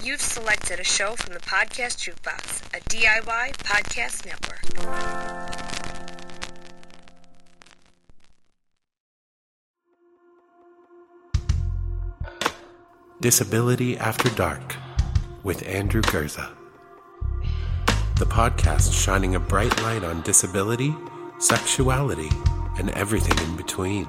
You've selected a show from the Podcast Jukebox, a DIY podcast network. Disability After Dark with Andrew Gurza. The podcast shining a bright light on disability, sexuality, and everything in between.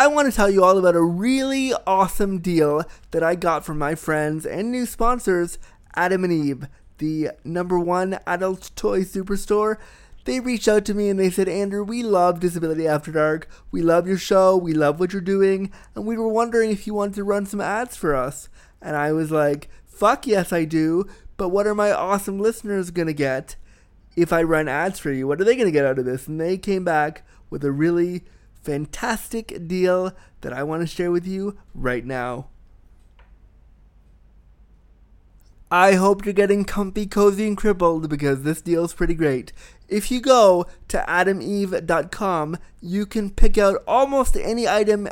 I want to tell you all about a really awesome deal that I got from my friends and new sponsors, Adam and Eve, the number one adult toy superstore. They reached out to me and they said, Andrew, we love Disability After Dark. We love your show. We love what you're doing. And we were wondering if you wanted to run some ads for us. And I was like, fuck yes, I do. But what are my awesome listeners going to get if I run ads for you? What are they going to get out of this? And they came back with a really fantastic deal that I want to share with you right now. I hope you're getting comfy, cozy, and crippled because this deal is pretty great. If you go to adameve.com, you can pick out almost any item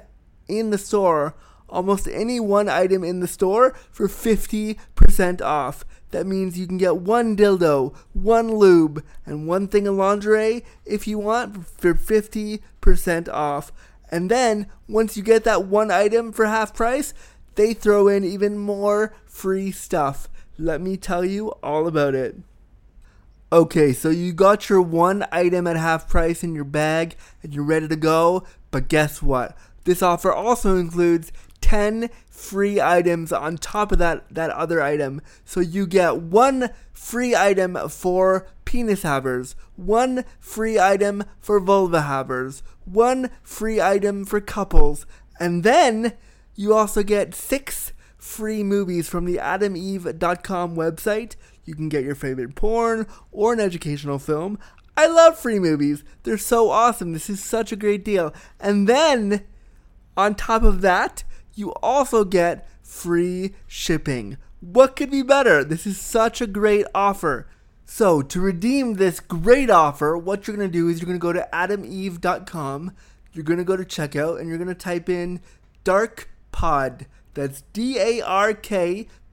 in the store, almost any one item in the store for 50% off. That means you can get one dildo, one lube, and one thing of lingerie if you want for 50% off. And then, once you get that one item for half price, they throw in even more free stuff. Let me tell you all about it. Okay, so you got your one item at half price in your bag and you're ready to go, but guess what? This offer also includes 10 free items on top of that, that other item. So you get one free item for penis havers, one free item for vulva havers, one free item for couples, and then you also get six free movies from the adameve.com website. You can get your favorite porn or an educational film. I love free movies. They're so awesome. This is such a great deal. And then on top of that, you also get free shipping. What could be better? This is such a great offer. So, to redeem this great offer, what you're going to do is you're going to go to adameve.com, you're going to go to checkout, and you're going to type in Dark Pod. That's D A R K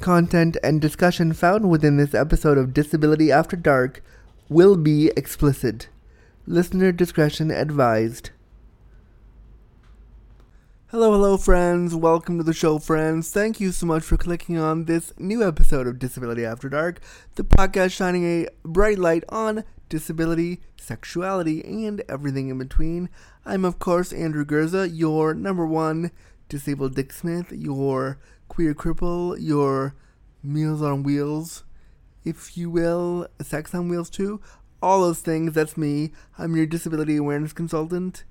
content, and discussion found within this episode of Disability After Dark will be explicit. Listener discretion advised. Hello, hello, friends. Welcome to the show, friends. Thank you so much for clicking on this new episode of Disability After Dark, the podcast shining a bright light on disability, sexuality, and everything in between. I'm, of course, Andrew Gurza, your number one disabled Dick Smith, your queer cripple, your Meals on Wheels, if you will, Sex on Wheels too. All those things, that's me. I'm your disability awareness consultant.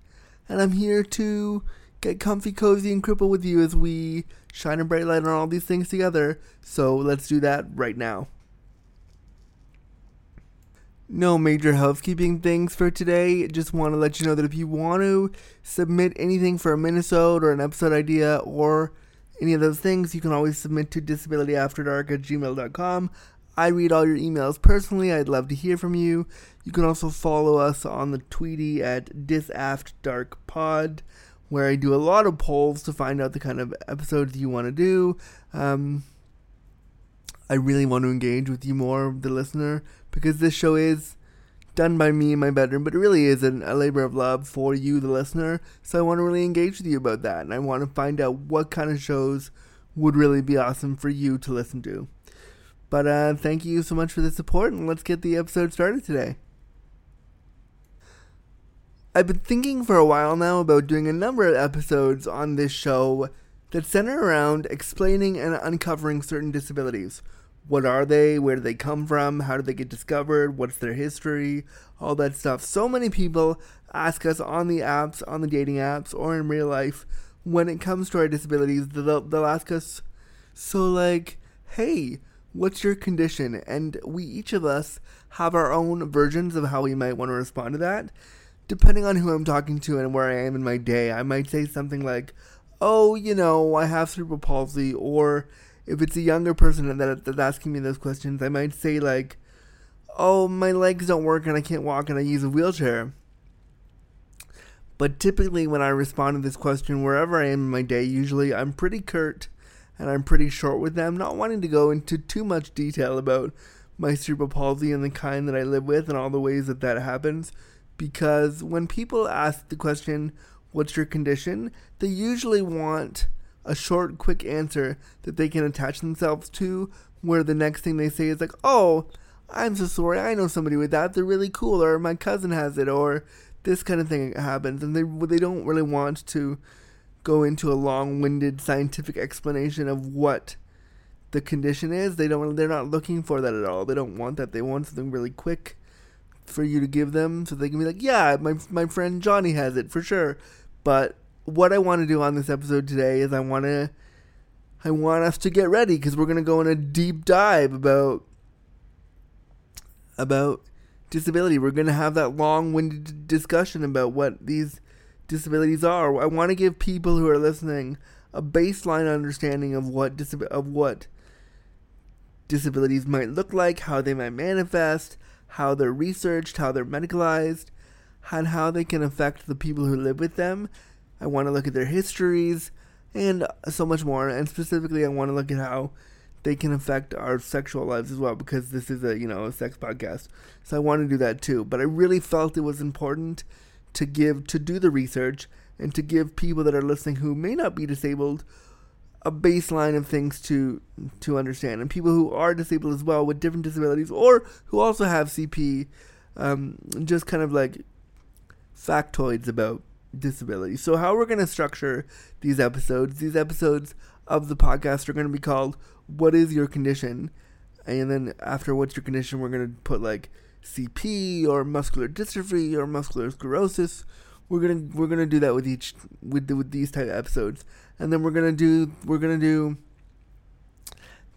And I'm here to get comfy, cozy, and cripple with you as we shine a bright light on all these things together. So let's do that right now. No major housekeeping things for today. Just want to let you know that if you want to submit anything for a minisode or an episode idea or any of those things, you can always submit to disabilityafterdark at gmail.com. I read all your emails personally. I'd love to hear from you. You can also follow us on the Tweety at disaftdarkpod, where I do a lot of polls to find out the kind of episodes you want to do. Um, I really want to engage with you more, the listener, because this show is done by me in my bedroom, but it really is an, a labor of love for you, the listener. So I want to really engage with you about that, and I want to find out what kind of shows would really be awesome for you to listen to. But uh, thank you so much for the support, and let's get the episode started today. I've been thinking for a while now about doing a number of episodes on this show that center around explaining and uncovering certain disabilities. What are they? Where do they come from? How did they get discovered? What's their history? All that stuff. So many people ask us on the apps, on the dating apps, or in real life when it comes to our disabilities, they'll, they'll ask us, so like, hey, what's your condition? And we each of us have our own versions of how we might want to respond to that. Depending on who I'm talking to and where I am in my day, I might say something like, oh, you know, I have cerebral palsy, or if it's a younger person that, that's asking me those questions, I might say like, "Oh, my legs don't work and I can't walk and I use a wheelchair." But typically, when I respond to this question, wherever I am in my day, usually I'm pretty curt and I'm pretty short with them, not wanting to go into too much detail about my cerebral palsy and the kind that I live with and all the ways that that happens. Because when people ask the question, What's your condition? they usually want a short, quick answer that they can attach themselves to, where the next thing they say is like, oh, I'm so sorry, I know somebody with that, they're really cool, or my cousin has it, or this kind of thing happens, and they, they don't really want to go into a long-winded scientific explanation of what the condition is. They don't. They're not looking for that at all. They don't want that. They want something really quick for you to give them, so they can be like, "Yeah, my my friend Johnny has it for sure." But what I want to do on this episode today is I want to I want us to get ready because we're gonna go in a deep dive about about disability. We're gonna have that long-winded discussion about what these disabilities are. I want to give people who are listening a baseline understanding of what of what disabilities might look like, how they might manifest, how they're researched, how they're medicalized, and how they can affect the people who live with them, I want to look at their histories and so much more. And specifically, I want to look at how they can affect our sexual lives as well because this is a you know a sex podcast. So I want to do that too. But I really felt it was important to give to do the research and to give people that are listening who may not be disabled a baseline of things to to understand and people who are disabled as well with different disabilities or who also have CP um, just kind of like factoids about disability. So, how we're going to structure these episodes, these episodes of the podcast are going to be called What is Your Condition? And then, after What's Your Condition, we're going to put like CP or muscular dystrophy or muscular sclerosis. We're gonna we're gonna do that with each with the, with these type of episodes, and then we're gonna do we're gonna do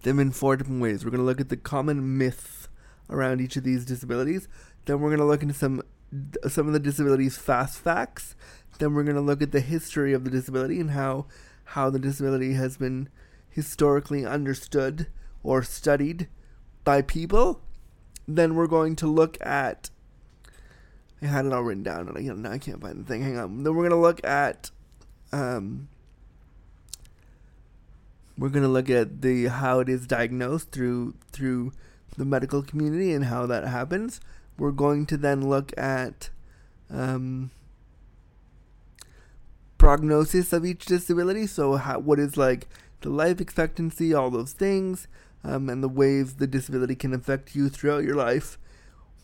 them in four different ways. We're gonna look at the common myths around each of these disabilities. Then we're gonna look into some some of the disabilities fast facts, then we're going to look at the history of the disability and how how the disability has been historically understood or studied by people. Then we're going to look at I had it all written down and I, I can't find the thing. Hang on. Then we're going to look at um, we're going to look at the how it is diagnosed through through the medical community and how that happens. We're going to then look at um, prognosis of each disability. So, how, what is like the life expectancy, all those things, um, and the ways the disability can affect you throughout your life.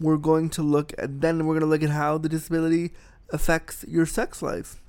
We're going to look at then we're going to look at how the disability affects your sex life.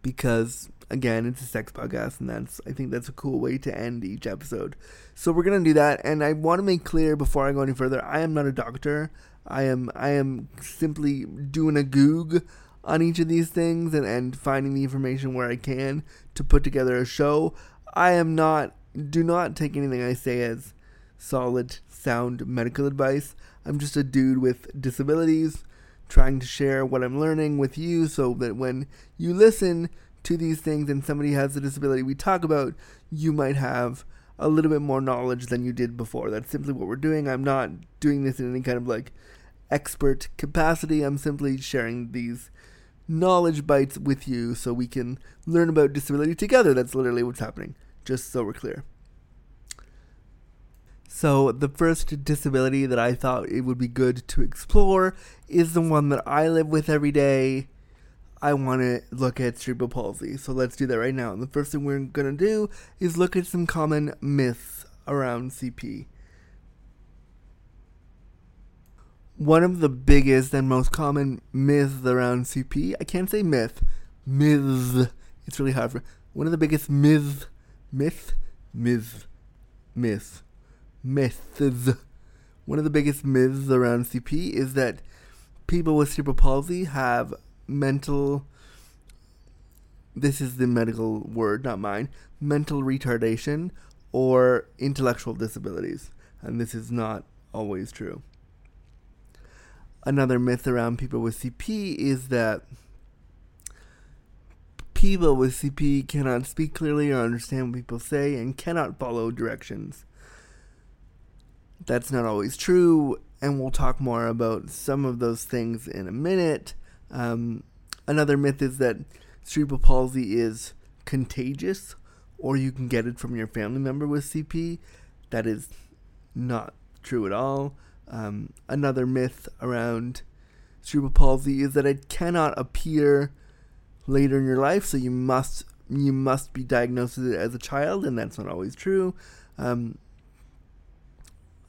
Because again, it's a sex podcast, and that's I think that's a cool way to end each episode. So we're gonna do that, and I want to make clear before I go any further, I am not a doctor. I am I am simply doing a goog on each of these things and, and finding the information where I can to put together a show. I am not do not take anything I say as solid sound medical advice. I'm just a dude with disabilities trying to share what I'm learning with you so that when you listen to these things and somebody has a disability we talk about, you might have a little bit more knowledge than you did before. That's simply what we're doing. I'm not doing this in any kind of like expert capacity. I'm simply sharing these knowledge bites with you so we can learn about disability together. That's literally what's happening, just so we're clear. So, the first disability that I thought it would be good to explore is the one that I live with every day. I want to look at cerebral palsy. So, let's do that right now. And the first thing we're going to do is look at some common myths around CP. One of the biggest and most common myths around CP, I can't say myth, myths. It's really hard for one of the biggest myths, myth, myth, myth myths. One of the biggest myths around CP is that people with cerebral palsy have mental. This is the medical word, not mine. Mental retardation or intellectual disabilities. And this is not always true. Another myth around people with CP is that people with CP cannot speak clearly or understand what people say and cannot follow directions. That's not always true, and we'll talk more about some of those things in a minute. Um, another myth is that cerebral palsy is contagious, or you can get it from your family member with CP. That is not true at all. Um, another myth around cerebral palsy is that it cannot appear later in your life, so you must you must be diagnosed as a child, and that's not always true. Um,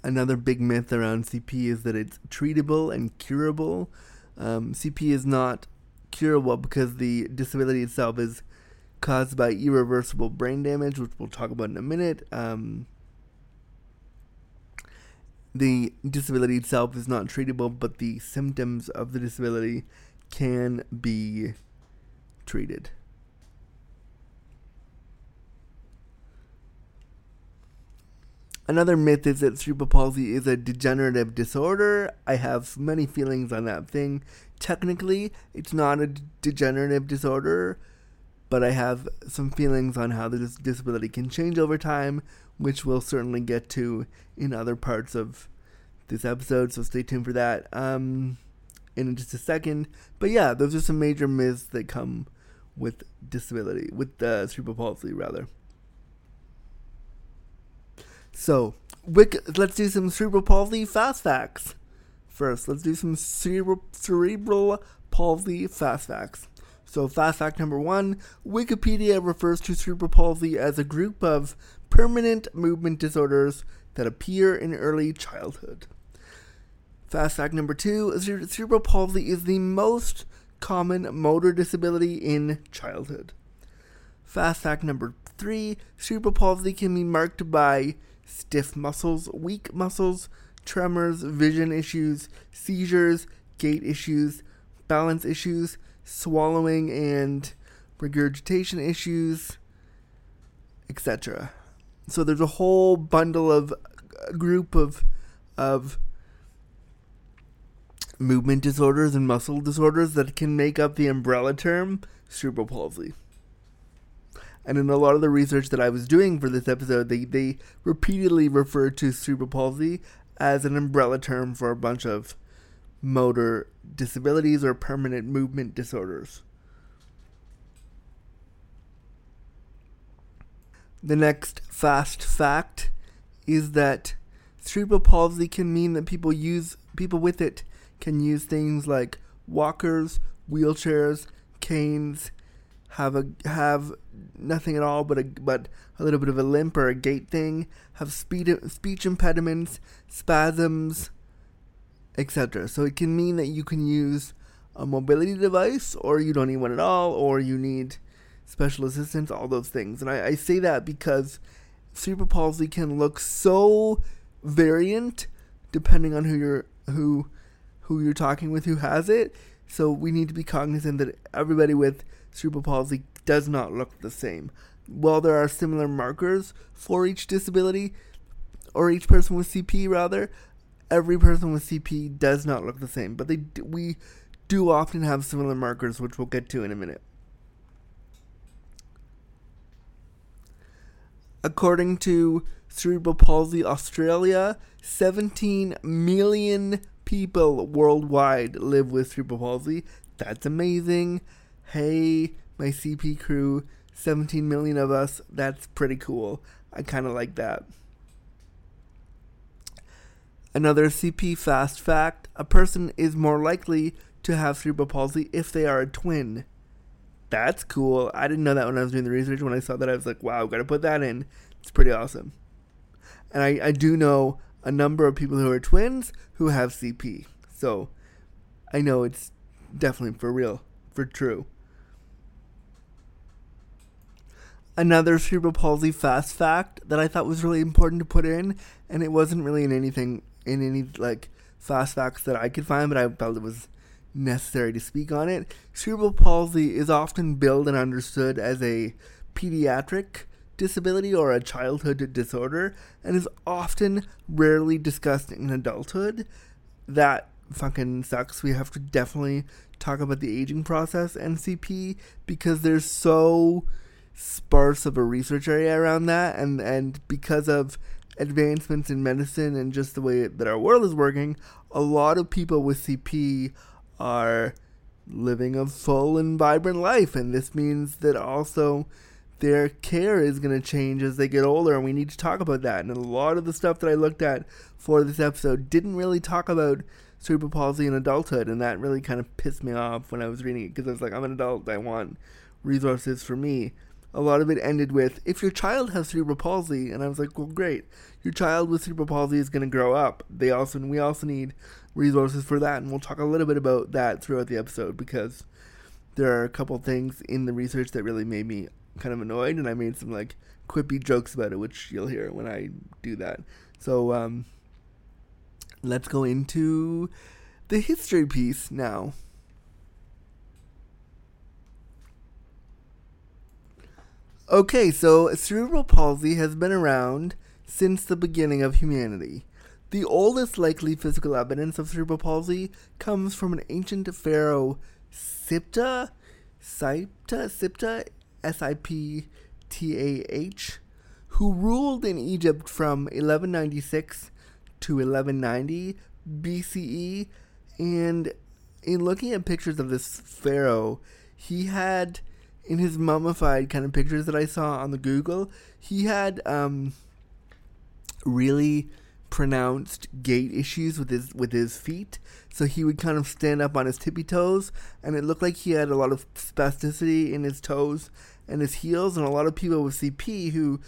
Another big myth around CP is that it's treatable and curable. Um, CP is not curable because the disability itself is caused by irreversible brain damage, which we'll talk about in a minute. Um, the disability itself is not treatable, but the symptoms of the disability can be treated. Another myth is that cerebral palsy is a degenerative disorder. I have many feelings on that thing. Technically, it's not a degenerative disorder, but I have some feelings on how the disability can change over time, which we'll certainly get to in other parts of this episode, so stay tuned for that um, in just a second. But yeah, those are some major myths that come with disability, with uh, cerebral palsy, rather. So, let's do some cerebral palsy fast facts. First, let's do some cerebral, cerebral palsy fast facts. So, fast fact number one Wikipedia refers to cerebral palsy as a group of permanent movement disorders that appear in early childhood. Fast fact number two cerebral palsy is the most common motor disability in childhood. Fast fact number three cerebral palsy can be marked by stiff muscles, weak muscles, tremors, vision issues, seizures, gait issues, balance issues, swallowing and regurgitation issues, etc. So there's a whole bundle of a group of of movement disorders and muscle disorders that can make up the umbrella term cerebral palsy. And in a lot of the research that I was doing for this episode, they, they repeatedly referred to cerebral palsy as an umbrella term for a bunch of motor disabilities or permanent movement disorders. The next fast fact is that cerebral palsy can mean that people use people with it can use things like walkers, wheelchairs, canes, have a have nothing at all but a but a little bit of a limp or a gait thing, have speed, speech impediments, spasms, etc. So it can mean that you can use a mobility device or you don't need one at all or you need special assistance, all those things. And I, I say that because cerebral palsy can look so variant depending on who you're who who you're talking with who has it. So we need to be cognizant that everybody with cerebral palsy does not look the same. While there are similar markers for each disability, or each person with CP rather, every person with CP does not look the same. But they we do often have similar markers, which we'll get to in a minute. According to Cerebral Palsy Australia, 17 million people worldwide live with cerebral palsy. That's amazing hey, my CP crew, 17 million of us, that's pretty cool. I kind of like that. Another CP fast fact a person is more likely to have cerebral palsy if they are a twin. That's cool. I didn't know that when I was doing the research. When I saw that, I was like, wow, gotta put that in. It's pretty awesome. And I, I do know a number of people who are twins who have CP. So I know it's definitely for real, for true. Another cerebral palsy fast fact that I thought was really important to put in, and it wasn't really in anything in any like fast facts that I could find, but I felt it was necessary to speak on it. Cerebral palsy is often billed and understood as a pediatric disability or a childhood disorder and is often rarely discussed in adulthood. That fucking sucks. We have to definitely talk about the aging process and CP because there's so sparse of a research area around that and and because of advancements in medicine and just the way that our world is working, a lot of people with CP are living a full and vibrant life and this means that also their care is going to change as they get older, and we need to talk about that. And a lot of the stuff that I looked at for this episode didn't really talk about cerebral palsy in adulthood, and that really kind of pissed me off when I was reading it because I was like, I'm an adult, I want resources for me. A lot of it ended with, if your child has cerebral palsy, and I was like, well, great. Your child with cerebral palsy is going to grow up. They also, we also need resources for that, and we'll talk a little bit about that throughout the episode because there are a couple things in the research that really made me kind of annoyed, and I made some like quippy jokes about it, which you'll hear when I do that. So um, let's go into the history piece now. Okay, so cerebral palsy has been around since the beginning of humanity. The oldest likely physical evidence of cerebral palsy comes from an ancient pharaoh, Siptah, Siptah, Siptah S I P T A H, who ruled in Egypt from 1196 to 1190 BCE. And in looking at pictures of this pharaoh, he had in his mummified kind of pictures that I saw on the Google, he had um, really pronounced gait issues with his with his feet. So he would kind of stand up on his tippy toes, and it looked like he had a lot of spasticity in his toes and his heels. And a lot of people with CP who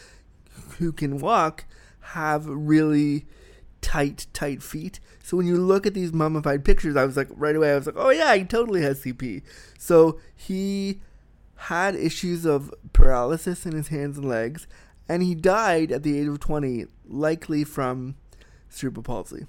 who can walk have really tight, tight feet. So when you look at these mummified pictures, I was like right away, I was like, oh yeah, he totally has CP. So he had issues of paralysis in his hands and legs, and he died at the age of 20, likely from cerebral palsy.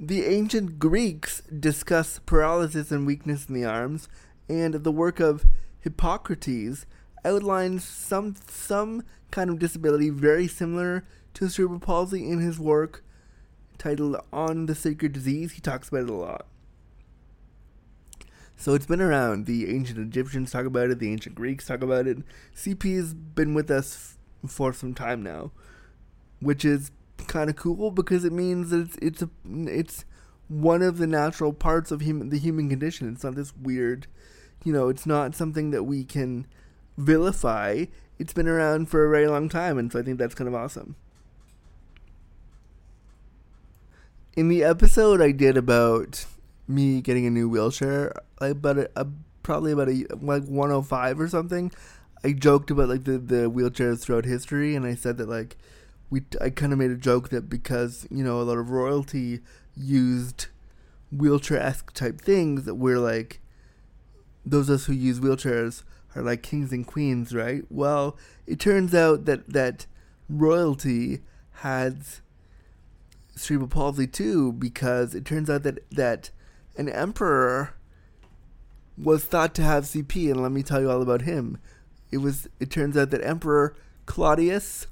The ancient Greeks discuss paralysis and weakness in the arms, and the work of Hippocrates outlines some some kind of disability very similar to cerebral palsy in his work titled On the Sacred Disease. He talks about it a lot. So it's been around. The ancient Egyptians talk about it, the ancient Greeks talk about it. CP's been with us f- for some time now, which is kind of cool because it means that it's it's a it's one of the natural parts of human the human condition. It's not this weird, you know, it's not something that we can vilify. It's been around for a very long time, and so I think that's kind of awesome. In the episode I did about me getting a new wheelchair, like about a, uh, a probably about a like 105 or something. I joked about like the the wheelchairs throughout history, and I said that like we I kind of made a joke that because you know a lot of royalty used wheelchair esque type things that we're like those of us who use wheelchairs are like kings and queens, right? Well, it turns out that that royalty has cerebral palsy too because it turns out that that an emperor was thought to have CP, and let me tell you all about him. It was. It turns out that Emperor Claudius,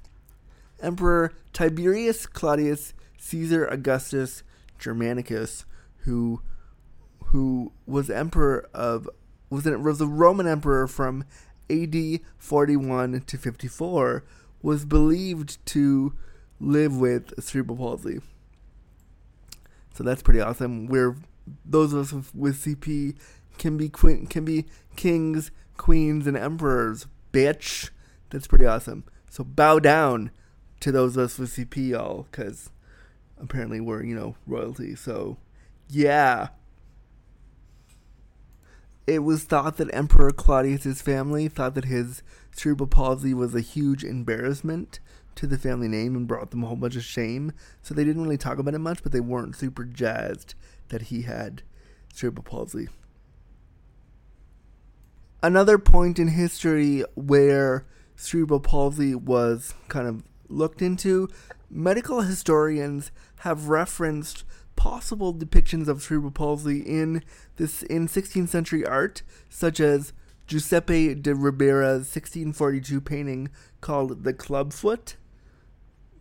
Emperor Tiberius Claudius Caesar Augustus Germanicus, who who was emperor of was was a Roman emperor from AD 41 to 54, was believed to live with cerebral palsy. So that's pretty awesome. We're those of us with CP can be queen, can be kings, queens, and emperors. Bitch, that's pretty awesome. So bow down to those of us with CP, y'all, because apparently we're, you know, royalty. So, yeah. It was thought that Emperor Claudius's family thought that his cerebral palsy was a huge embarrassment to the family name and brought them a whole bunch of shame. So they didn't really talk about it much, but they weren't super jazzed that he had cerebral palsy. Another point in history where cerebral palsy was kind of looked into, medical historians have referenced possible depictions of cerebral palsy in this in 16th century art, such as Giuseppe de Ribera's 1642 painting called "The Clubfoot."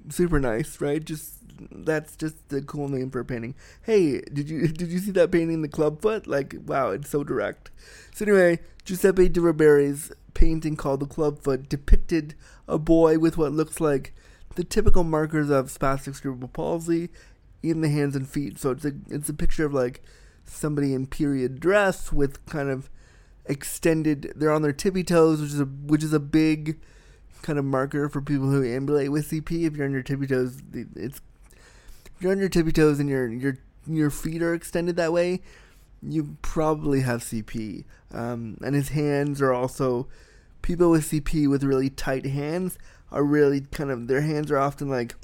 Super nice, right? Just that's just a cool name for a painting. Hey, did you did you see that painting, "The Clubfoot"? Like, wow, it's so direct. So anyway, Giuseppe de Ribera's painting called "The Clubfoot" depicted a boy with what looks like the typical markers of spastic cerebral palsy in the hands and feet. So it's a it's a picture of like somebody in period dress with kind of extended. They're on their tippy toes, which is a which is a big kind of marker for people who ambulate with CP. If you're on your tippy toes, it's you're on your tippy toes and your your your feet are extended that way, you probably have CP. Um, and his hands are also people with CP with really tight hands are really kind of their hands are often like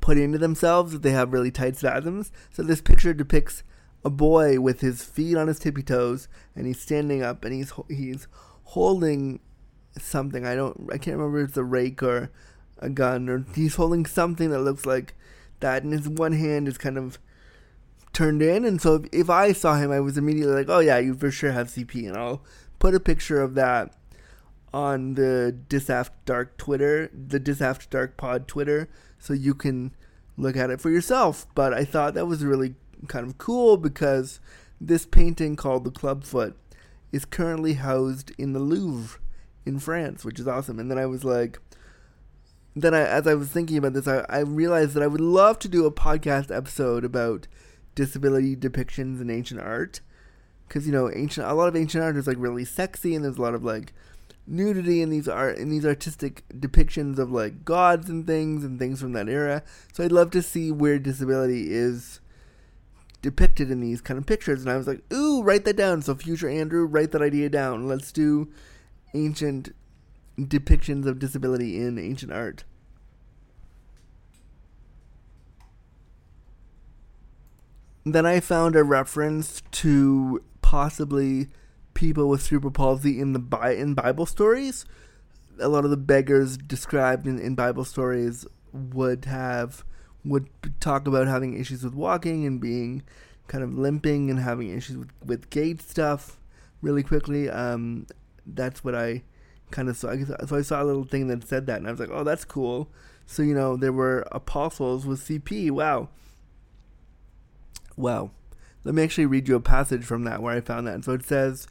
put into themselves if they have really tight spasms. So this picture depicts a boy with his feet on his tippy toes and he's standing up and he's he's holding something. I don't I can't remember if it's a rake or a gun or he's holding something that looks like that and his one hand is kind of turned in and so if, if I saw him I was immediately like, "Oh yeah, you for sure have CP." And I'll put a picture of that on the Dis Dark Twitter, the Dis Dark Pod Twitter, so you can look at it for yourself. But I thought that was really kind of cool because this painting called the Clubfoot is currently housed in the Louvre in France, which is awesome. And then I was like, then I, as I was thinking about this, I, I realized that I would love to do a podcast episode about disability depictions in ancient art, because you know, ancient a lot of ancient art is like really sexy, and there's a lot of like nudity in these art in these artistic depictions of like gods and things and things from that era. So I'd love to see where disability is depicted in these kind of pictures. And I was like, ooh, write that down. So future Andrew, write that idea down. Let's do ancient depictions of disability in ancient art. Then I found a reference to possibly people with cerebral palsy in the Bi- in Bible stories. A lot of the beggars described in, in Bible stories would have would talk about having issues with walking and being kind of limping and having issues with, with gait stuff really quickly. Um, that's what I kind of saw. So I saw a little thing that said that, and I was like, oh, that's cool. So, you know, there were apostles with CP. Wow. Wow. Let me actually read you a passage from that where I found that. And so it says,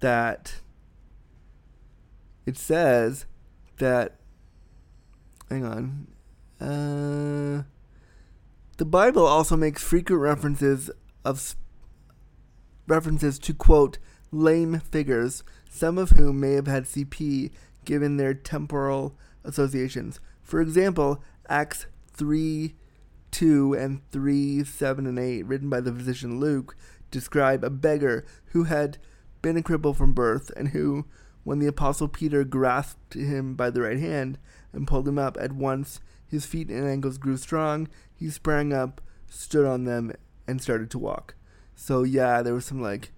that it says that hang on uh, the bible also makes frequent references of references to quote lame figures some of whom may have had cp given their temporal associations for example acts 3 2 and 3 7 and 8 written by the physician luke describe a beggar who had been a cripple from birth, and who, when the apostle Peter grasped him by the right hand and pulled him up, at once his feet and ankles grew strong. He sprang up, stood on them, and started to walk. So yeah, there was some like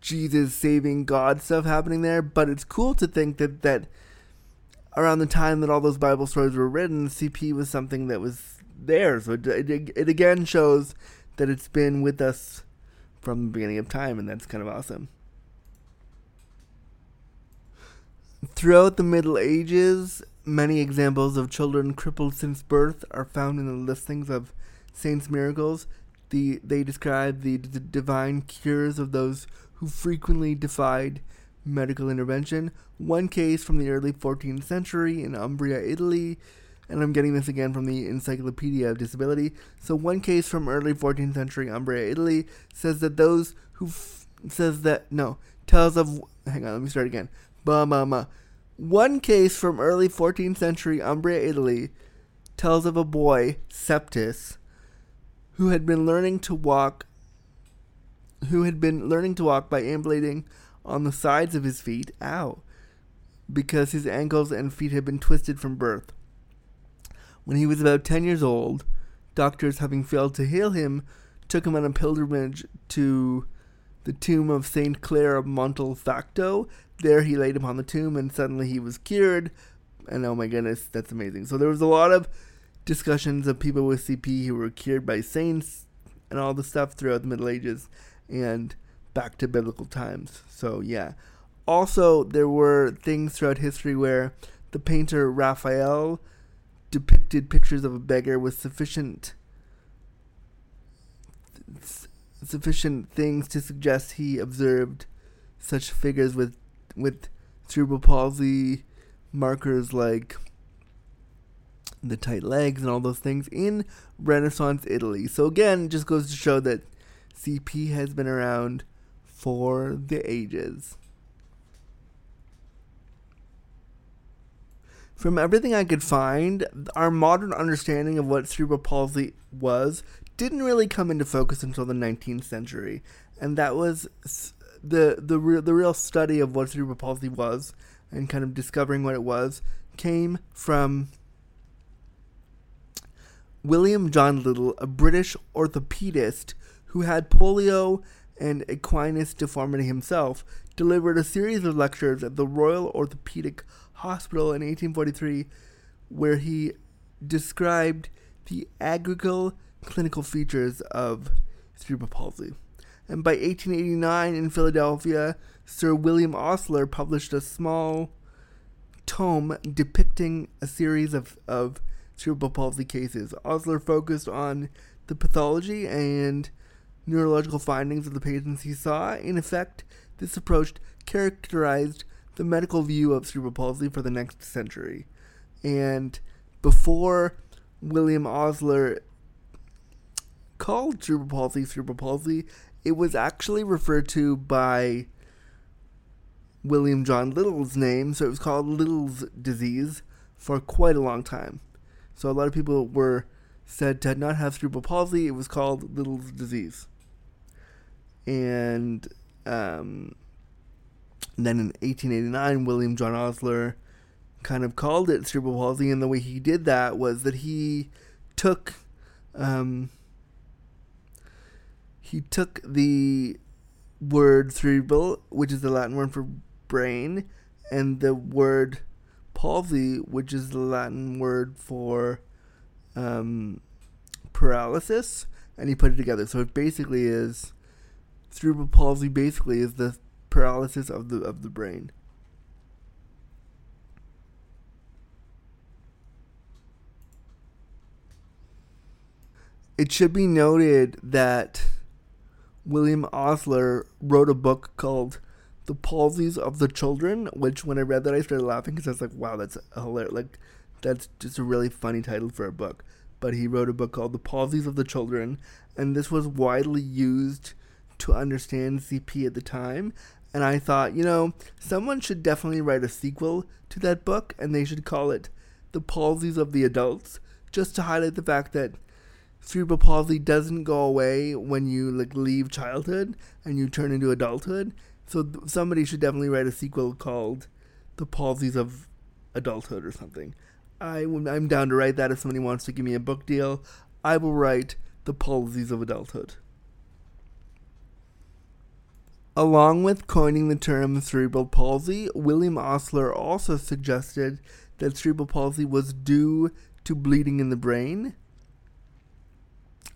Jesus saving God stuff happening there, but it's cool to think that that around the time that all those Bible stories were written, CP was something that was there. So it, it, it again shows that it's been with us from the beginning of time, and that's kind of awesome. Throughout the Middle Ages, many examples of children crippled since birth are found in the listings of saints' miracles. The, they describe the, the divine cures of those who frequently defied medical intervention. One case from the early 14th century in Umbria, Italy, and I'm getting this again from the Encyclopedia of Disability. So, one case from early 14th century Umbria, Italy, says that those who f- says that no tells of hang on, let me start again. Ba ma ma. One case from early 14th century Umbria, Italy, tells of a boy, Septis, who had been learning to walk who had been learning to walk by ambulating on the sides of his feet, ow, because his ankles and feet had been twisted from birth. When he was about 10 years old, doctors, having failed to heal him, took him on a pilgrimage to the tomb of Saint Clare of Montefalco. There he laid upon the tomb, and suddenly he was cured. And oh my goodness, that's amazing. So there was a lot of discussions of people with CP who were cured by saints and all the stuff throughout the Middle Ages and back to biblical times. So yeah. Also, there were things throughout history where the painter Raphael depicted pictures of a beggar with sufficient sufficient things to suggest he observed such figures with with cerebral palsy markers like the tight legs and all those things in Renaissance Italy. So again, just goes to show that CP has been around for the ages. From everything I could find, our modern understanding of what cerebral palsy was didn't really come into focus until the 19th century, and that was the the real the real study of what cerebral palsy was and kind of discovering what it was came from William John Little, a British orthopedist who had polio and equinus deformity himself, delivered a series of lectures at the Royal Orthopedic Hospital in 1843 where he described the aggregate clinical features of cerebral palsy. And by 1889 in Philadelphia, Sir William Osler published a small tome depicting a series of, of cerebral palsy cases. Osler focused on the pathology and neurological findings of the patients he saw. In effect, this approach characterized the medical view of cerebral palsy for the next century. And before William Osler called cerebral palsy cerebral palsy, it was actually referred to by William John Little's name, so it was called Little's disease for quite a long time. So a lot of people were said to not have cerebral palsy. It was called Little's disease. And um, then in 1889, William John Osler kind of called it cerebral palsy, and the way he did that was that he took um, he took the word cerebral, which is the Latin word for brain, and the word palsy, which is the Latin word for um, paralysis, and he put it together. So it basically is cerebral palsy. Basically, is the paralysis of the of the brain. It should be noted that William Osler wrote a book called the palsies of the children, which when I read that I started laughing because I was like, wow, that's hilarious. Like, that's just a really funny title for a book. But he wrote a book called The Palsies of the Children, and this was widely used to understand CP at the time. And I thought, you know, someone should definitely write a sequel to that book, and they should call it The Palsies of the Adults, just to highlight the fact that cerebral palsy doesn't go away when you like leave childhood and you turn into adulthood. So th- somebody should definitely write a sequel called "The Palsies of Adulthood" or something. I I'm down to write that if somebody wants to give me a book deal. I will write "The Palsies of Adulthood." Along with coining the term cerebral palsy, William Osler also suggested that cerebral palsy was due to bleeding in the brain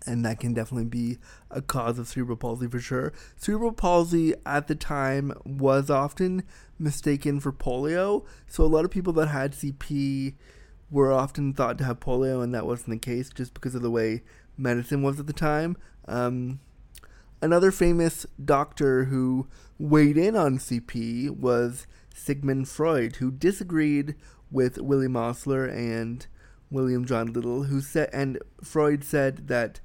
and that can definitely be a cause of cerebral palsy for sure. Cerebral palsy at the time was often mistaken for polio, so a lot of people that had CP were often thought to have polio, and that wasn't the case just because of the way medicine was at the time. Um, another famous doctor who weighed in on CP was Sigmund Freud, who disagreed with William Osler and William John Little, who said, and Freud said that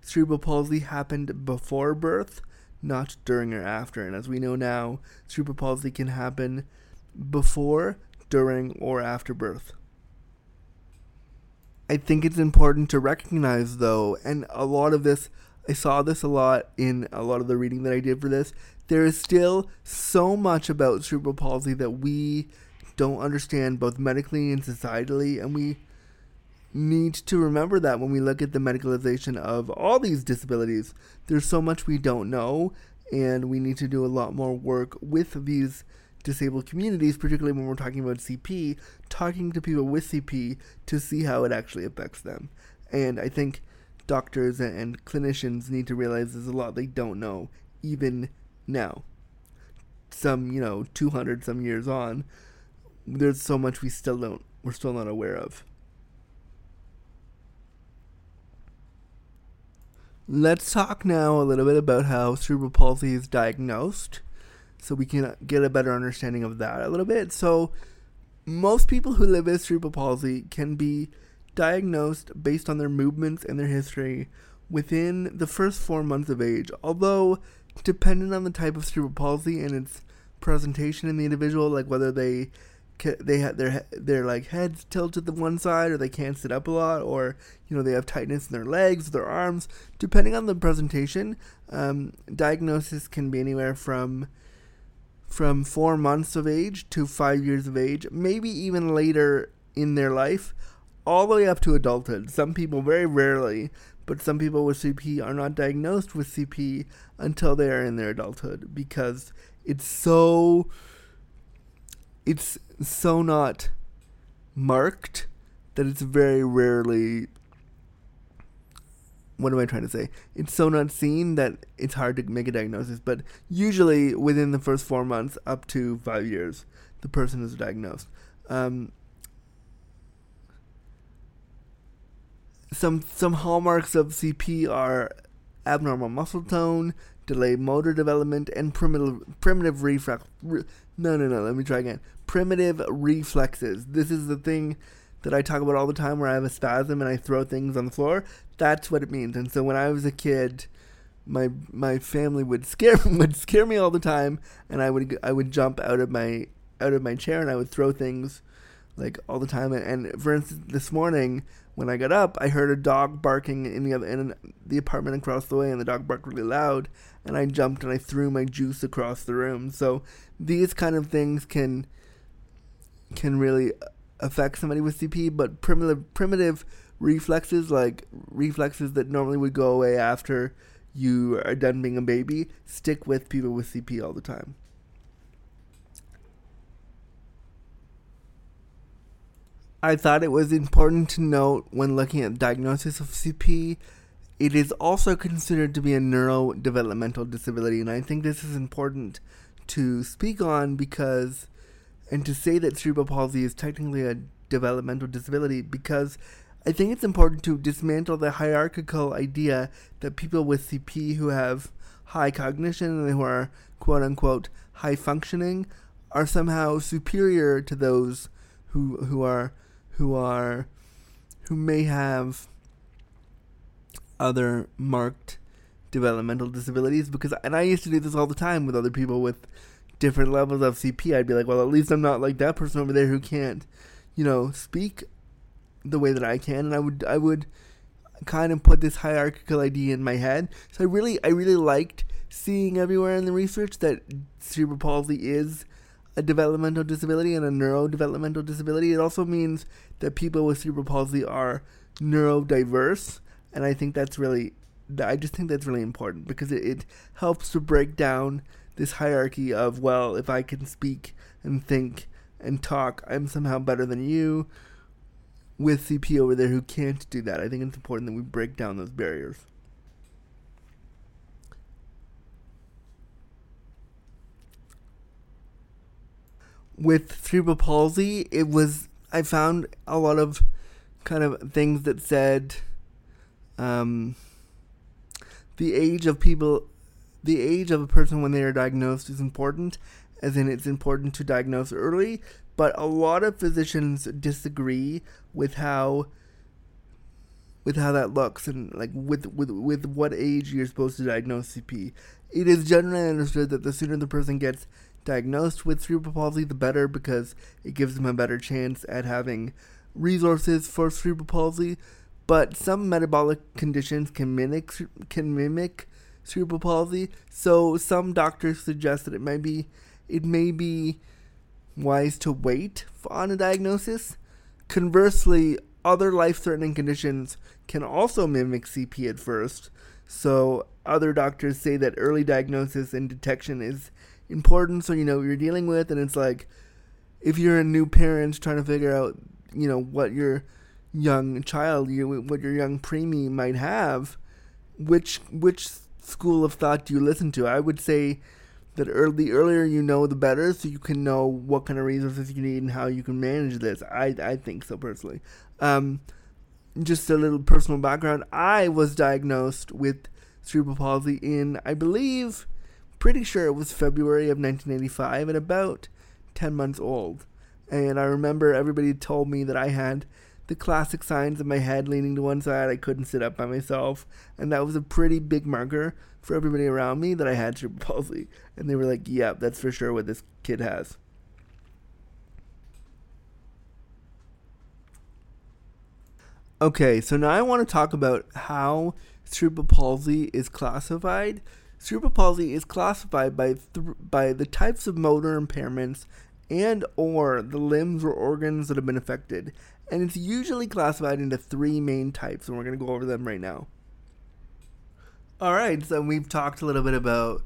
cerebral palsy happened before birth, not during or after. And as we know now, cerebral palsy can happen before, during, or after birth. I think it's important to recognize, though, and a lot of this, I saw this a lot in a lot of the reading that I did for this. There is still so much about cerebral palsy that we don't understand both medically and societally, and we need to remember that when we look at the medicalization of all these disabilities. There's so much we don't know, and we need to do a lot more work with these disabled communities, particularly when we're talking about CP, talking to people with CP to see how it actually affects them. And I think doctors and clinicians need to realize there's a lot they don't know, even now. Some, you know, 200 some years on, there's so much we still don't, we're still not aware of. Let's talk now a little bit about how cerebral palsy is diagnosed so we can get a better understanding of that a little bit. So, most people who live with cerebral palsy can be diagnosed based on their movements and their history within the first four months of age, although, dependent on the type of cerebral palsy and its presentation in the individual, like whether they they have their their like heads tilted to one side or they can't sit up a lot or you know they have tightness in their legs their arms depending on the presentation um, diagnosis can be anywhere from from four months of age to five years of age, maybe even later in their life, all the way up to adulthood. Some people, very rarely, but some people with CP are not diagnosed with CP until they are in their adulthood because it's so it's so not marked that it's very rarely what am I trying to say? It's so not seen that it's hard to make a diagnosis, but usually within the first four months up to five years, the person is diagnosed. Um, some some hallmarks of CP are abnormal muscle tone, delayed motor development, and primitive primitive reflex. Re, no, no, no. Let me try again. Primitive reflexes. This is the thing that I talk about all the time where I have a spasm and I throw things on the floor. That's what it means. And so when I was a kid, my my family would scare would scare me all the time, and I would I would jump out of my out of my chair and I would throw things like all the time. And, and for instance, this morning when I got up, I heard a dog barking in the in the apartment across the way, and the dog barked really loud. And I jumped and I threw my juice across the room. So these kind of things can can really affect somebody with CP, but primitive primitive reflexes like reflexes that normally would go away after you are done being a baby stick with people with CP all the time. I thought it was important to note when looking at diagnosis of CP, it is also considered to be a neurodevelopmental disability, and I think this is important to speak on because and to say that cerebral palsy is technically a developmental disability because I think it's important to dismantle the hierarchical idea that people with CP who have high cognition and who are quote unquote high functioning are somehow superior to those who who are who are who may have other marked developmental disabilities because and I used to do this all the time with other people with different levels of CP, I'd be like, well, at least I'm not like that person over there who can't, you know, speak the way that I can, and I would I would kind of put this hierarchical idea in my head. So I really I really liked seeing everywhere in the research that cerebral palsy is a developmental disability and a neurodevelopmental disability. It also means that people with cerebral palsy are neurodiverse, and I think that's really I just think that's really important because it, it helps to break down this hierarchy of well, if I can speak and think and talk, I'm somehow better than you. With CP over there who can't do that, I think it's important that we break down those barriers. With cerebral palsy, it was I found a lot of kind of things that said um, the age of people the age of a person when they are diagnosed is important, as in it's important to diagnose early, but a lot of physicians disagree with how with how that looks and like with with with what age you're supposed to diagnose CP. It is generally understood that the sooner the person gets diagnosed with cerebral palsy, the better because it gives them a better chance at having resources for cerebral palsy. But some metabolic conditions can mimic can mimic cerebral palsy, so some doctors suggest that it might be it may be wise to wait on a diagnosis. Conversely, other life-threatening conditions can also mimic CP at first. So other doctors say that early diagnosis and detection is important so you know what you're dealing with and it's like if you're a new parent trying to figure out you know what your young child you what your young preemie might have which which school of thought do you listen to? I would say that early, the earlier you know the better so you can know what kind of resources you need and how you can manage this. I i think so personally. Um just a little personal background. I was diagnosed with cerebral palsy in i believe pretty sure it was February of 1985 and about 10 months old. And I remember everybody told me that I had the classic signs of my head leaning to one side. I couldn't sit up by myself. And that was a pretty big marker for everybody around me that I had cerebral palsy. And they were like, yep, yeah, that's for sure what this kid has. Okay, so now I want to talk about how cerebral palsy is classified Cerebral palsy is classified by th- by the types of motor impairments and or the limbs or organs that have been affected, and it's usually classified into three main types, and we're going to go over them right now. All right, so we've talked a little bit about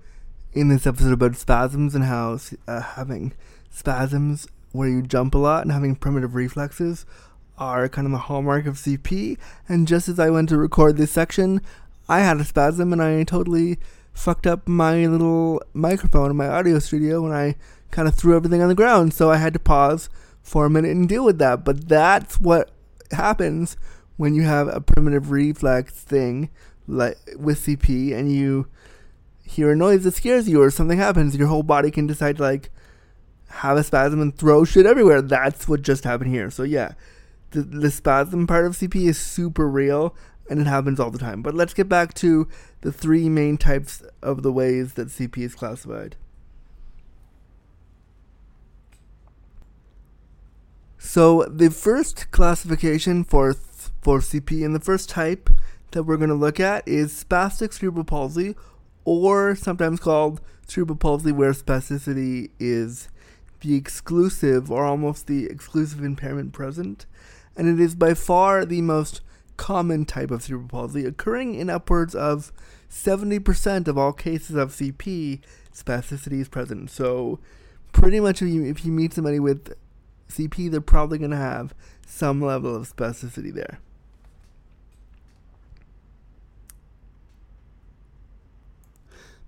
in this episode about spasms and how uh, having spasms where you jump a lot and having primitive reflexes are kind of the hallmark of CP. And just as I went to record this section, I had a spasm and I totally fucked up my little microphone in my audio studio and I kind of threw everything on the ground. So I had to pause for a minute and deal with that. But that's what happens when you have a primitive reflex thing like with CP and you hear a noise that scares you or something happens, your whole body can decide to like have a spasm and throw shit everywhere. That's what just happened here. So yeah, the, the spasm part of CP is super real and it happens all the time. But let's get back to the three main types of the ways that CP is classified. So the first classification for for CP and the first type that we're going to look at is spastic cerebral palsy, or sometimes called cerebral palsy, where spasticity is the exclusive or almost the exclusive impairment present, and it is by far the most common type of cerebral palsy, occurring in upwards of 70% of all cases of CP, spasticity is present. So, pretty much if you, if you meet somebody with CP, they're probably going to have some level of spasticity there.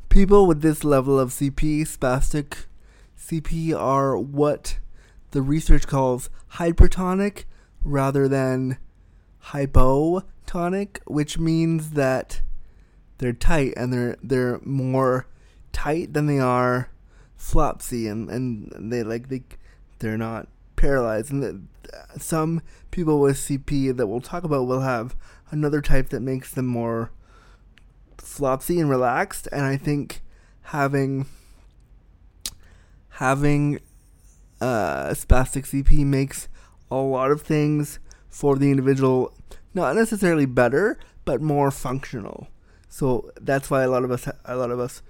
People with this level of CP, spastic CP, are what the research calls hypertonic rather than hypotonic, which means that they're tight and they're they're more tight than they are flopsy and, and they like they they're not paralyzed and the, some people with CP that we'll talk about will have another type that makes them more flopsy and relaxed and I think having having uh, spastic CP makes a lot of things for the individual not necessarily better, but more functional. So that's why a lot of us, a lot of us,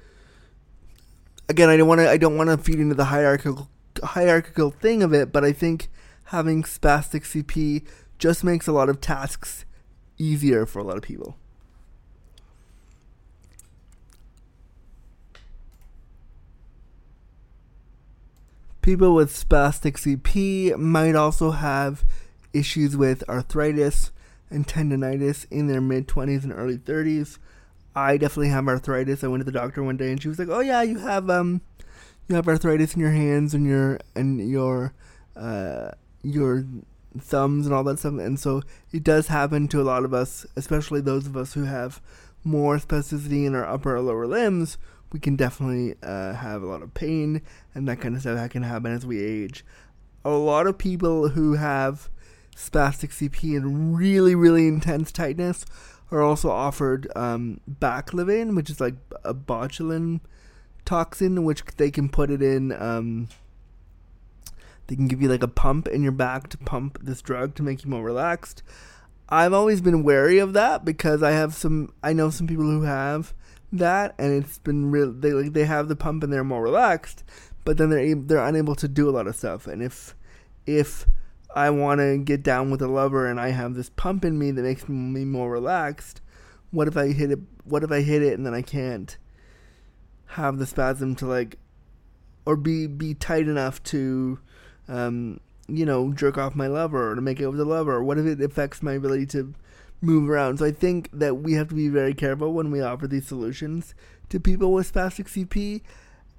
again, I don't want to, I don't want to feed into the hierarchical hierarchical thing of it, but I think having spastic CP just makes a lot of tasks easier for a lot of people. People with spastic CP might also have issues with arthritis and tendonitis in their mid 20s and early 30s. I definitely have arthritis. I went to the doctor one day and she was like, "Oh yeah, you have um you have arthritis in your hands and your and your uh your thumbs and all that stuff." And so it does happen to a lot of us, especially those of us who have more spasticity in our upper or lower limbs. We can definitely uh, have a lot of pain and that kind of stuff that can happen as we age. A lot of people who have spastic CP and really, really intense tightness are also offered um, Baclofen, which is like a botulin toxin, which they can put it in. Um, they can give you like a pump in your back to pump this drug to make you more relaxed. I've always been wary of that because I have some. I know some people who have that, and it's been real. They like they have the pump and they're more relaxed, but then they're they're unable to do a lot of stuff. And if if I want to get down with a lover and I have this pump in me that makes me more relaxed, what if I hit it? What if I hit it and then I can't have the spasm to like, or be be tight enough to um, you know, jerk off my lover or to make it with a lover? What if it affects my ability to move around? So I think that we have to be very careful when we offer these solutions to people with spastic CP.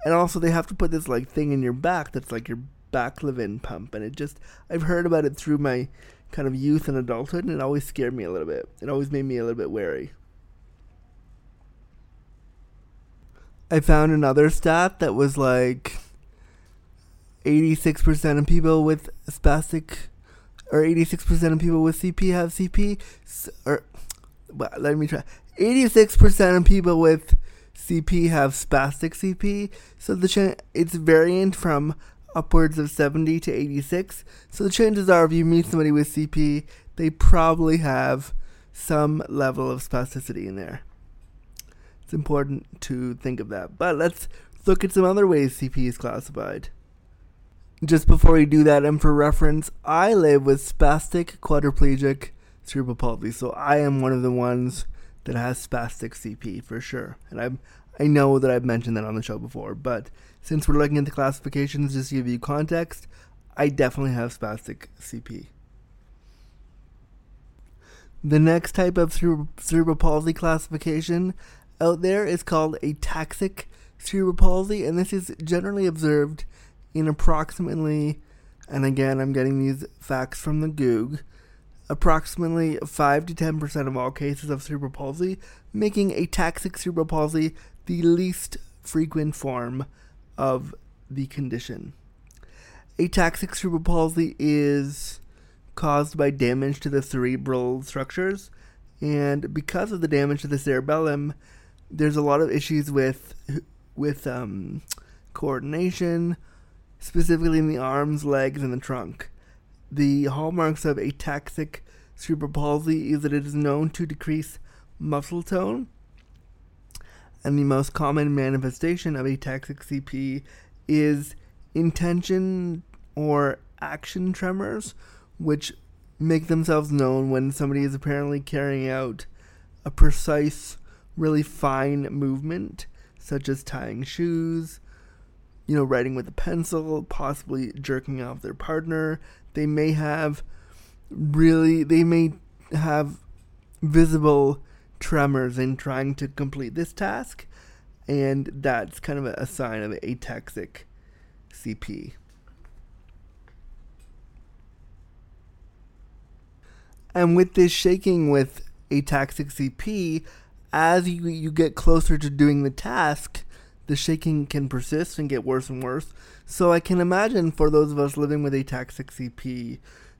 And also, they have to put this like thing in your back that's like your baclofen pump. And it just, I've heard about it through my kind of youth and adulthood, and it always scared me a little bit. It always made me a little bit wary. I found another stat that was like 86% of people with spastic or 86% of people with CP have CP or well, let me try 86% of people with CP have spastic CP so the ch- it's variant from upwards of 70 to 86 so the chances are if you meet somebody with CP they probably have some level of spasticity in there. It's important to think of that. But let's look at some other ways CP is classified. Just before we do that, and for reference, I live with spastic quadriplegic cerebral palsy, so I am one of the ones that has spastic CP for sure. And I I know that I've mentioned that on the show before, but since we're looking at the classifications, just to give you context, I definitely have spastic CP. The next type of cerebral palsy classification out there is called ataxic cerebral palsy, and this is generally observed in approximately, and again, I'm getting these facts from the Goog, approximately 5 to 10% of all cases of cerebral palsy, making ataxic cerebral palsy the least frequent form of the condition. Ataxic cerebral palsy is caused by damage to the cerebral structures, and because of the damage to the cerebellum, there's a lot of issues with with um, coordination, specifically in the arms, legs, and the trunk. The hallmarks of ataxic cerebral palsy is that it is known to decrease muscle tone, and the most common manifestation of ataxic CP is intention or action tremors, which make themselves known when somebody is apparently carrying out a precise, really fine movement, such as tying shoes, you know, writing with a pencil, possibly jerking off their partner. They may have really, they may have visible tremors in trying to complete this task, and that's kind of a, sign of ataxic CP. And with this shaking with ataxic CP, as you, you get closer to doing the task, the shaking can persist and get worse and worse. So I can imagine for those of us living with ataxic CP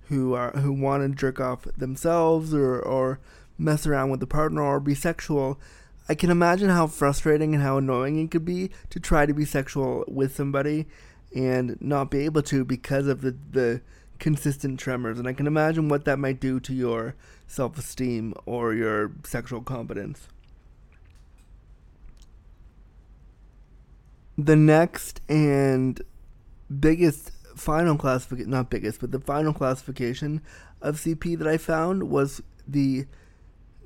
who are who want to jerk off themselves or or mess around with a partner or be sexual, I can imagine how frustrating and how annoying it could be to try to be sexual with somebody and not be able to because of the the consistent tremors. And I can imagine what that might do to your self esteem or your sexual competence. the next and biggest final classification, not biggest, but the final classification of CP that I found was the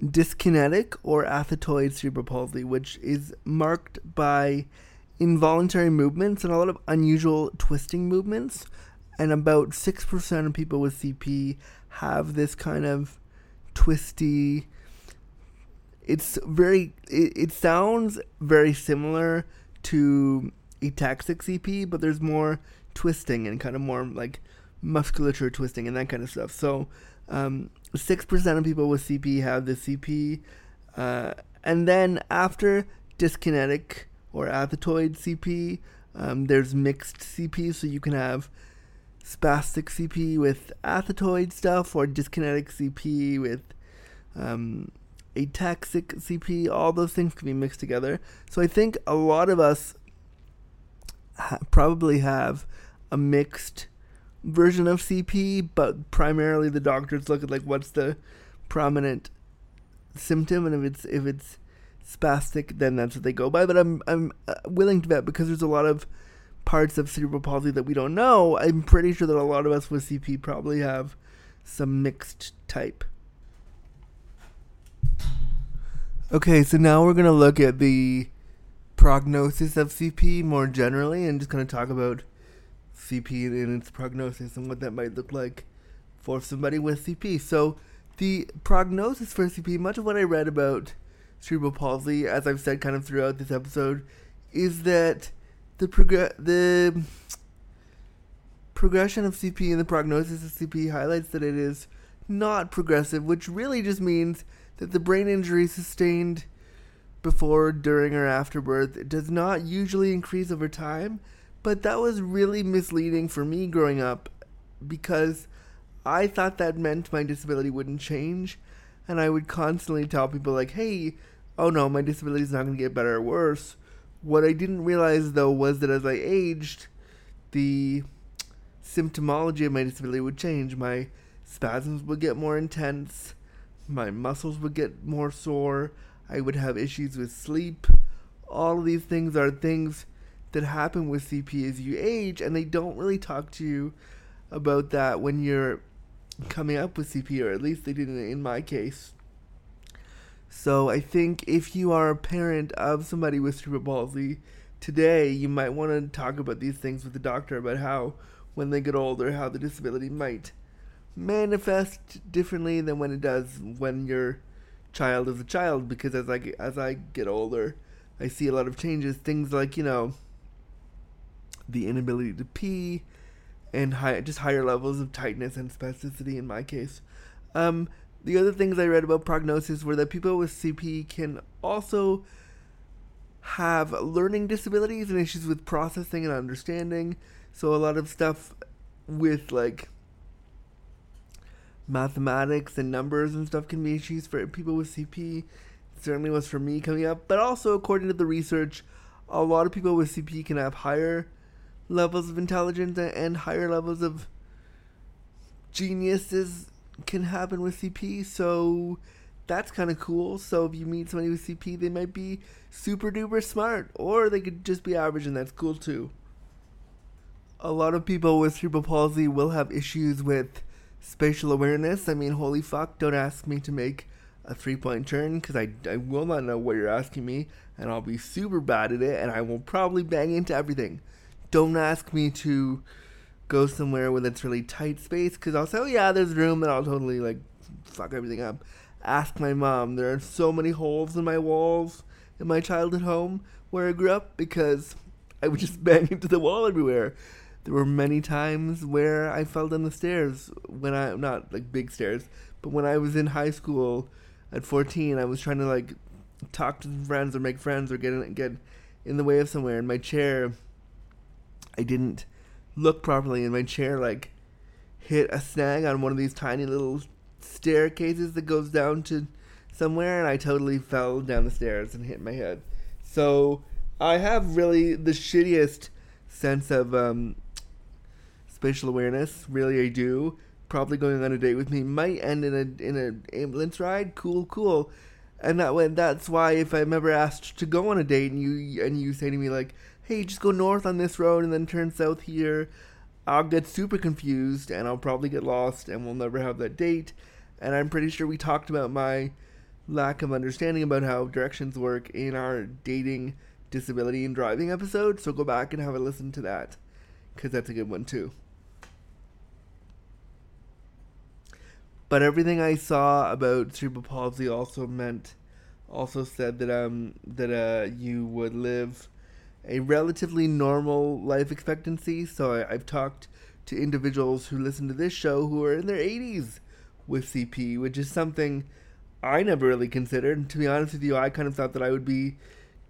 dyskinetic or athetoid cerebral palsy, which is marked by involuntary movements and a lot of unusual twisting movements. And about 6% of people with CP have this kind of twisty. It's very, it, it sounds very similar to ataxic CP, but there's more twisting and kind of more like musculature twisting and that kind of stuff. So, um, 6% of people with CP have the CP. Uh, and then after dyskinetic or athetoid CP, um, there's mixed CP. So you can have spastic CP with athetoid stuff or dyskinetic CP with um, ataxic CP, all those things can be mixed together. So I think a lot of us ha- probably have a mixed version of CP, but primarily the doctors look at like what's the prominent symptom, and if it's if it's spastic, then that's what they go by. But I'm I'm uh, willing to bet because there's a lot of parts of cerebral palsy that we don't know. I'm pretty sure that a lot of us with CP probably have some mixed type. Okay, so now we're gonna look at the prognosis of CP more generally, and just kind of talk about CP and its prognosis and what that might look like for somebody with CP. So, the prognosis for CP, much of what I read about cerebral palsy, as I've said kind of throughout this episode, is that the progr- the progression of CP and the prognosis of CP highlights that it is not progressive, which really just means that the brain injury sustained before, during, or after birth does not usually increase over time. But that was really misleading for me growing up because I thought that meant my disability wouldn't change. And I would constantly tell people, like, hey, oh no, my disability is not going to get better or worse. What I didn't realize, though, was that as I aged, the symptomology of my disability would change. My spasms would get more intense, my muscles would get more sore, I would have issues with sleep. All of these things are things that happen with CP as you age, and they don't really talk to you about that when you're coming up with CP, or at least they didn't in my case. So I think if you are a parent of somebody with cerebral palsy today, you might want to talk about these things with the doctor about how, when they get older, how the disability might manifest differently than when it does when your child is a child. Because as I as I get older, I see a lot of changes. Things like you know the inability to pee and high, just higher levels of tightness and spasticity in my case. Um, the other things I read about prognosis were that people with CP can also have learning disabilities and issues with processing and understanding. So a lot of stuff with like mathematics and numbers and stuff can be issues for people with CP. It certainly was for me coming up. But also according to the research, a lot of people with CP can have higher levels of intelligence and higher levels of geniuses can happen with CP. So that's kind of cool. So if you meet somebody with CP, they might be super duper smart, or they could just be average, and that's cool too. A lot of people with cerebral palsy will have issues with spatial awareness. I mean, holy fuck, don't ask me to make a three point turn because I, I will not know what you're asking me, and I'll be super bad at it, and I will probably bang into everything. Don't ask me to go somewhere where it's really tight space because I'll say, oh yeah, there's room, and I'll totally like fuck everything up. Ask my mom. There are so many holes in my walls in my childhood home where I grew up because I would just bang into the wall everywhere. There were many times where I fell down the stairs when I not like big stairs, but when I was in high school at 14, I was trying to like talk to friends or make friends or get in, get in the way of somewhere. In my chair, I didn't look properly, and my chair like hit a snag on one of these tiny little staircases that goes down to somewhere, and I totally fell down the stairs and hit my head. So I have really the shittiest sense of um, spatial awareness. Really, I do. Probably going on a date with me might end in a in an ambulance ride. Cool, cool. And that when that's why if I'm ever asked to go on a date and you and you say to me like, "Hey, just go north on this road and then turn south here," I'll get super confused and I'll probably get lost and we'll never have that date. And I'm pretty sure we talked about my lack of understanding about how directions work in our dating, disability, and driving episode. So go back and have a listen to that because that's a good one too. But everything I saw about cerebral palsy also meant, also said that um that uh you would live a relatively normal life expectancy. So I, I've talked to individuals who listen to this show who are in their 80s with CP, which is something I never really considered. And to be honest with you, I kind of thought that I would be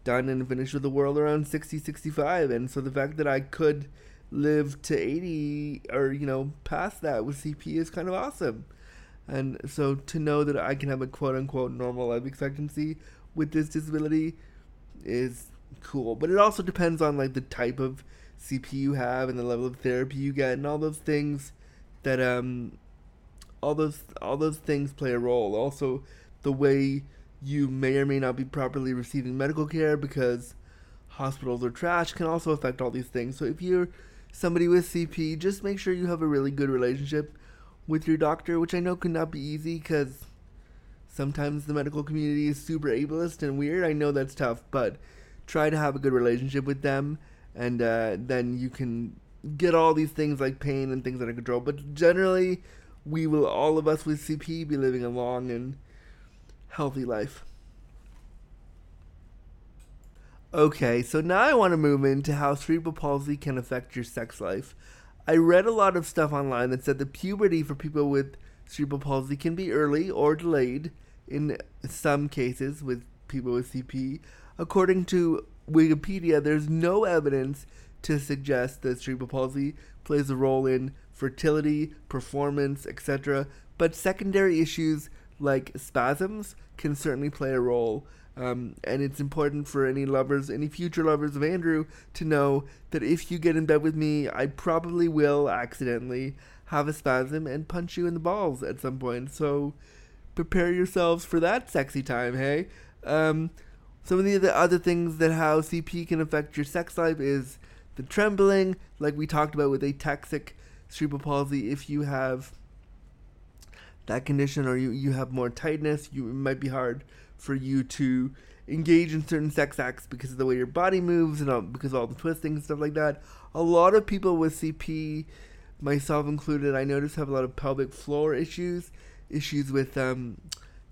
done and finished with the world around 60, 65. And so the fact that I could live to 80 or, you know, past that with CP is kind of awesome. And so to know that I can have a quote unquote normal life expectancy with this disability is cool. But it also depends on like the type of CP you have and the level of therapy you get and all those things that um all those all those things play a role. Also, the way you may or may not be properly receiving medical care because hospitals are trash can also affect all these things. So if you're somebody with CP, just make sure you have a really good relationship with your doctor, which I know could not be easy because sometimes the medical community is super ableist and weird. I know that's tough, but try to have a good relationship with them, and uh, then you can get all these things like pain and things under control. But generally, we will all of us with CP be living a long and healthy life. Okay, so now I want to move into how cerebral palsy can affect your sex life. I read a lot of stuff online that said the puberty for people with cerebral palsy can be early or delayed in some cases with people with CP. According to Wikipedia, there's no evidence to suggest that cerebral palsy plays a role in fertility, performance, etc., but secondary issues like spasms can certainly play a role. Um, and it's important for any lovers, any future lovers of Andrew, to know that if you get in bed with me, I probably will accidentally have a spasm and punch you in the balls at some point. So prepare yourselves for that sexy time, hey? Um, some of the other things that how CP can affect your sex life is the trembling, like we talked about with ataxic cerebral palsy. If you have that condition or you, you have more tightness, you it might be hard for you to engage in certain sex acts because of the way your body moves and all, because of all the twisting and stuff like that. A lot of people with CP, myself included, I notice have a lot of pelvic floor issues, issues with um,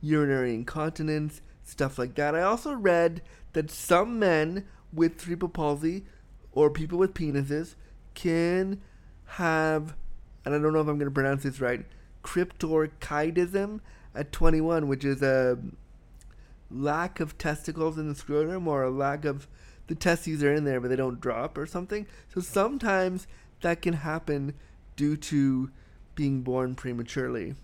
urinary incontinence, stuff like that. I also read that some men with cerebral palsy or people with penises can have, and I don't know if I'm going to pronounce this right, cryptorchidism at 21, which is a lack of testicles in the scrotum or a lack of the testes are in there but they don't drop or something. So sometimes that can happen due to being born prematurely.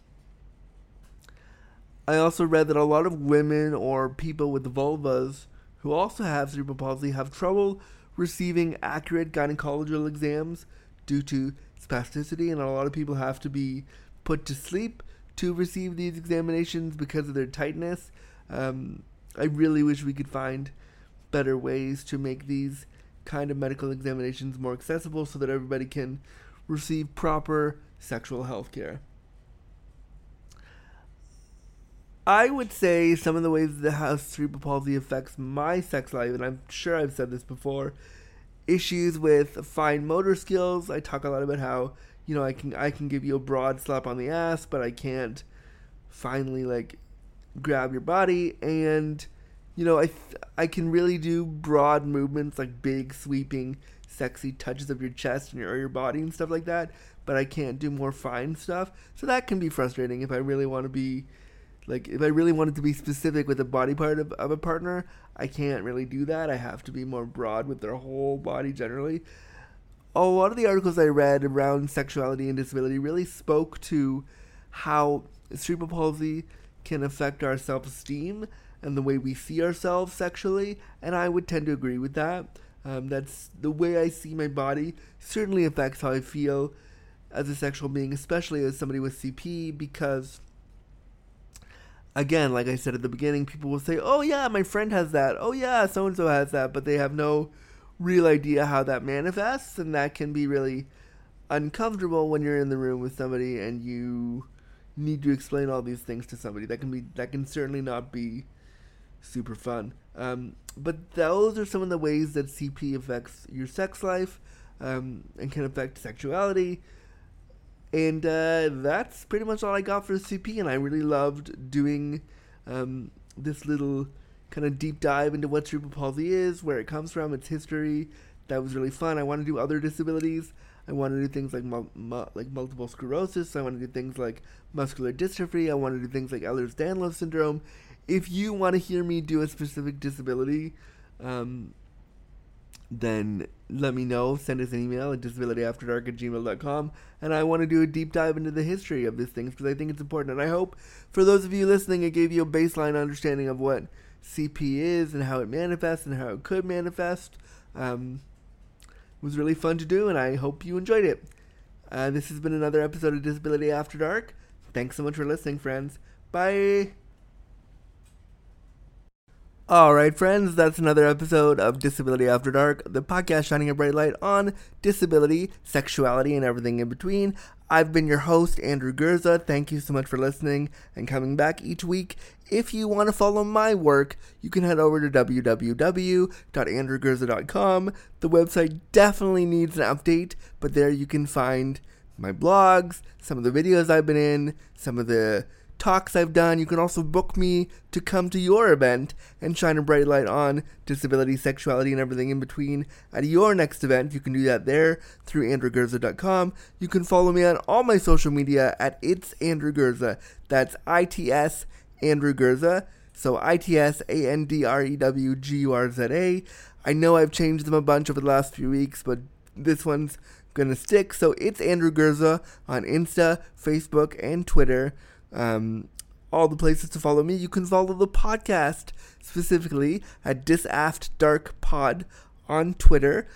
I also read that a lot of women or people with vulvas who also have cerebral palsy have trouble receiving accurate gynecological exams due to spasticity, and a lot of people have to be put to sleep to receive these examinations because of their tightness. Um, I really wish we could find better ways to make these kind of medical examinations more accessible so that everybody can receive proper sexual health care. I would say some of the ways that how cerebral palsy affects my sex life, and I'm sure I've said this before, issues with fine motor skills. I talk a lot about how you know I can I can give you a broad slap on the ass, but I can't finally like grab your body and you know I th- I can really do broad movements like big sweeping sexy touches of your chest and your, or your body and stuff like that, but I can't do more fine stuff. So that can be frustrating if I really want to be like if I really wanted to be specific with the body part of, of a partner, I can't really do that. I have to be more broad with their whole body generally. A lot of the articles I read around sexuality and disability really spoke to how cerebral palsy can affect our self esteem and the way we see ourselves sexually, and I would tend to agree with that. Um, that's the way I see my body certainly affects how I feel as a sexual being, especially as somebody with CP, because again, like I said at the beginning, people will say, "Oh yeah, my friend has that. Oh yeah, so and so has that," but they have no real idea how that manifests, and that can be really uncomfortable when you're in the room with somebody and you need to explain all these things to somebody. That can be that can certainly not be super fun. Um, but those are some of the ways that CP affects your sex life um, and can affect sexuality. And uh, that's pretty much all I got for CP, and I really loved doing um, this little kind of deep dive into what cerebral palsy is, where it comes from, its history. That was really fun. I want to do other disabilities. I want to do things like mu- mu- like multiple sclerosis. I want to do things like muscular dystrophy. I want to do things like Ehlers-Danlos syndrome. If you want to hear me do a specific disability, um, then let me know. Send us an email at disabilityafterdark at gmail.com. And I want to do a deep dive into the history of these things because I think it's important. And I hope for those of you listening, it gave you a baseline understanding of what CP is and how it manifests and how it could manifest. Um, was really fun to do, and I hope you enjoyed it. Uh, this has been another episode of Disability After Dark. Thanks so much for listening, friends. Bye. All right, friends, that's another episode of Disability After Dark, the podcast shining a bright light on disability, sexuality, and everything in between. I've been your host, Andrew Gurza. Thank you so much for listening and coming back each week. If you want to follow my work, you can head over to www.andrewgurza.com. The website definitely needs an update, but there you can find my blogs, some of the videos I've been in, some of the talks I've done. You can also book me to come to your event and shine a bright light on disability, sexuality, and everything in between at your next event. You can do that there through andrewgurza.com. You can follow me on all my social media at It's Andrew Gurza. That's I T S Andrew Gurza. So I T S A N D R E W G U R Z A. I know I've changed them a bunch over the last few weeks, but this one's gonna stick. So it's Andrew Gurza on Insta, Facebook, and Twitter um, all the places to follow me. You can follow the podcast specifically at Disaft Dark Pod on Twitter.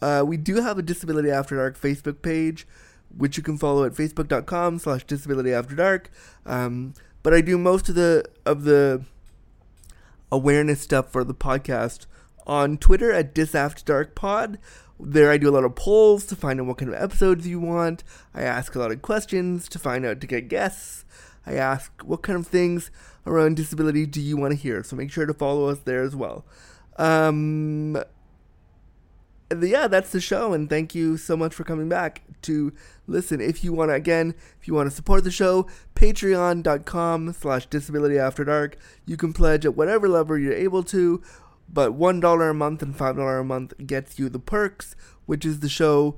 Uh, we do have a Disability After Dark Facebook page, which you can follow at facebook.com slash disability after dark. Um, but I do most of the of the awareness stuff for the podcast on Twitter at Disaft Dark Pod. There, I do a lot of polls to find out what kind of episodes you want. I ask a lot of questions to find out to get guests. I ask what kind of things around disability do you want to hear. So make sure to follow us there as well. Um, yeah, that's the show, and thank you so much for coming back to listen. If you want to, again, if you want to support the show, patreon.com slash disability after dark. You can pledge at whatever level you're able to, but $1 a month and $5 a month gets you the perks, which is the show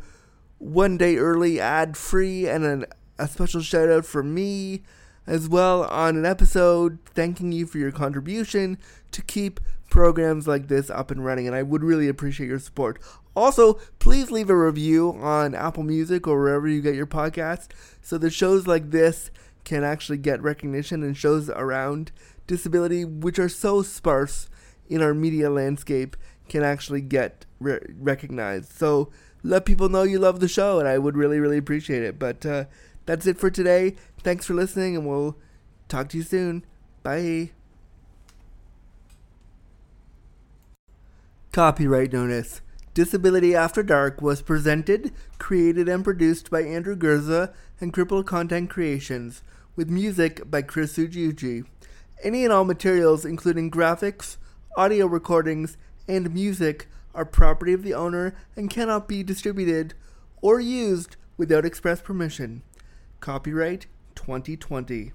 one day early, ad free, and an, a special shout out for me as well on an episode thanking you for your contribution to keep programs like this up and running, and I would really appreciate your support. Also, please leave a review on Apple Music or wherever you get your podcast so that shows like this can actually get recognition and shows around disability, which are so sparse in our media landscape, can actually get re- recognized. So let people know you love the show, and I would really, really appreciate it. But uh, that's it for today. Thanks for listening, and we'll talk to you soon. Bye. Copyright notice. Disability After Dark was presented, created, and produced by Andrew Gurza and Crippled Content Creations, with music by Chris Ujiuji. Any and all materials, including graphics, audio recordings, and music, are property of the owner and cannot be distributed or used without express permission. Copyright 2020.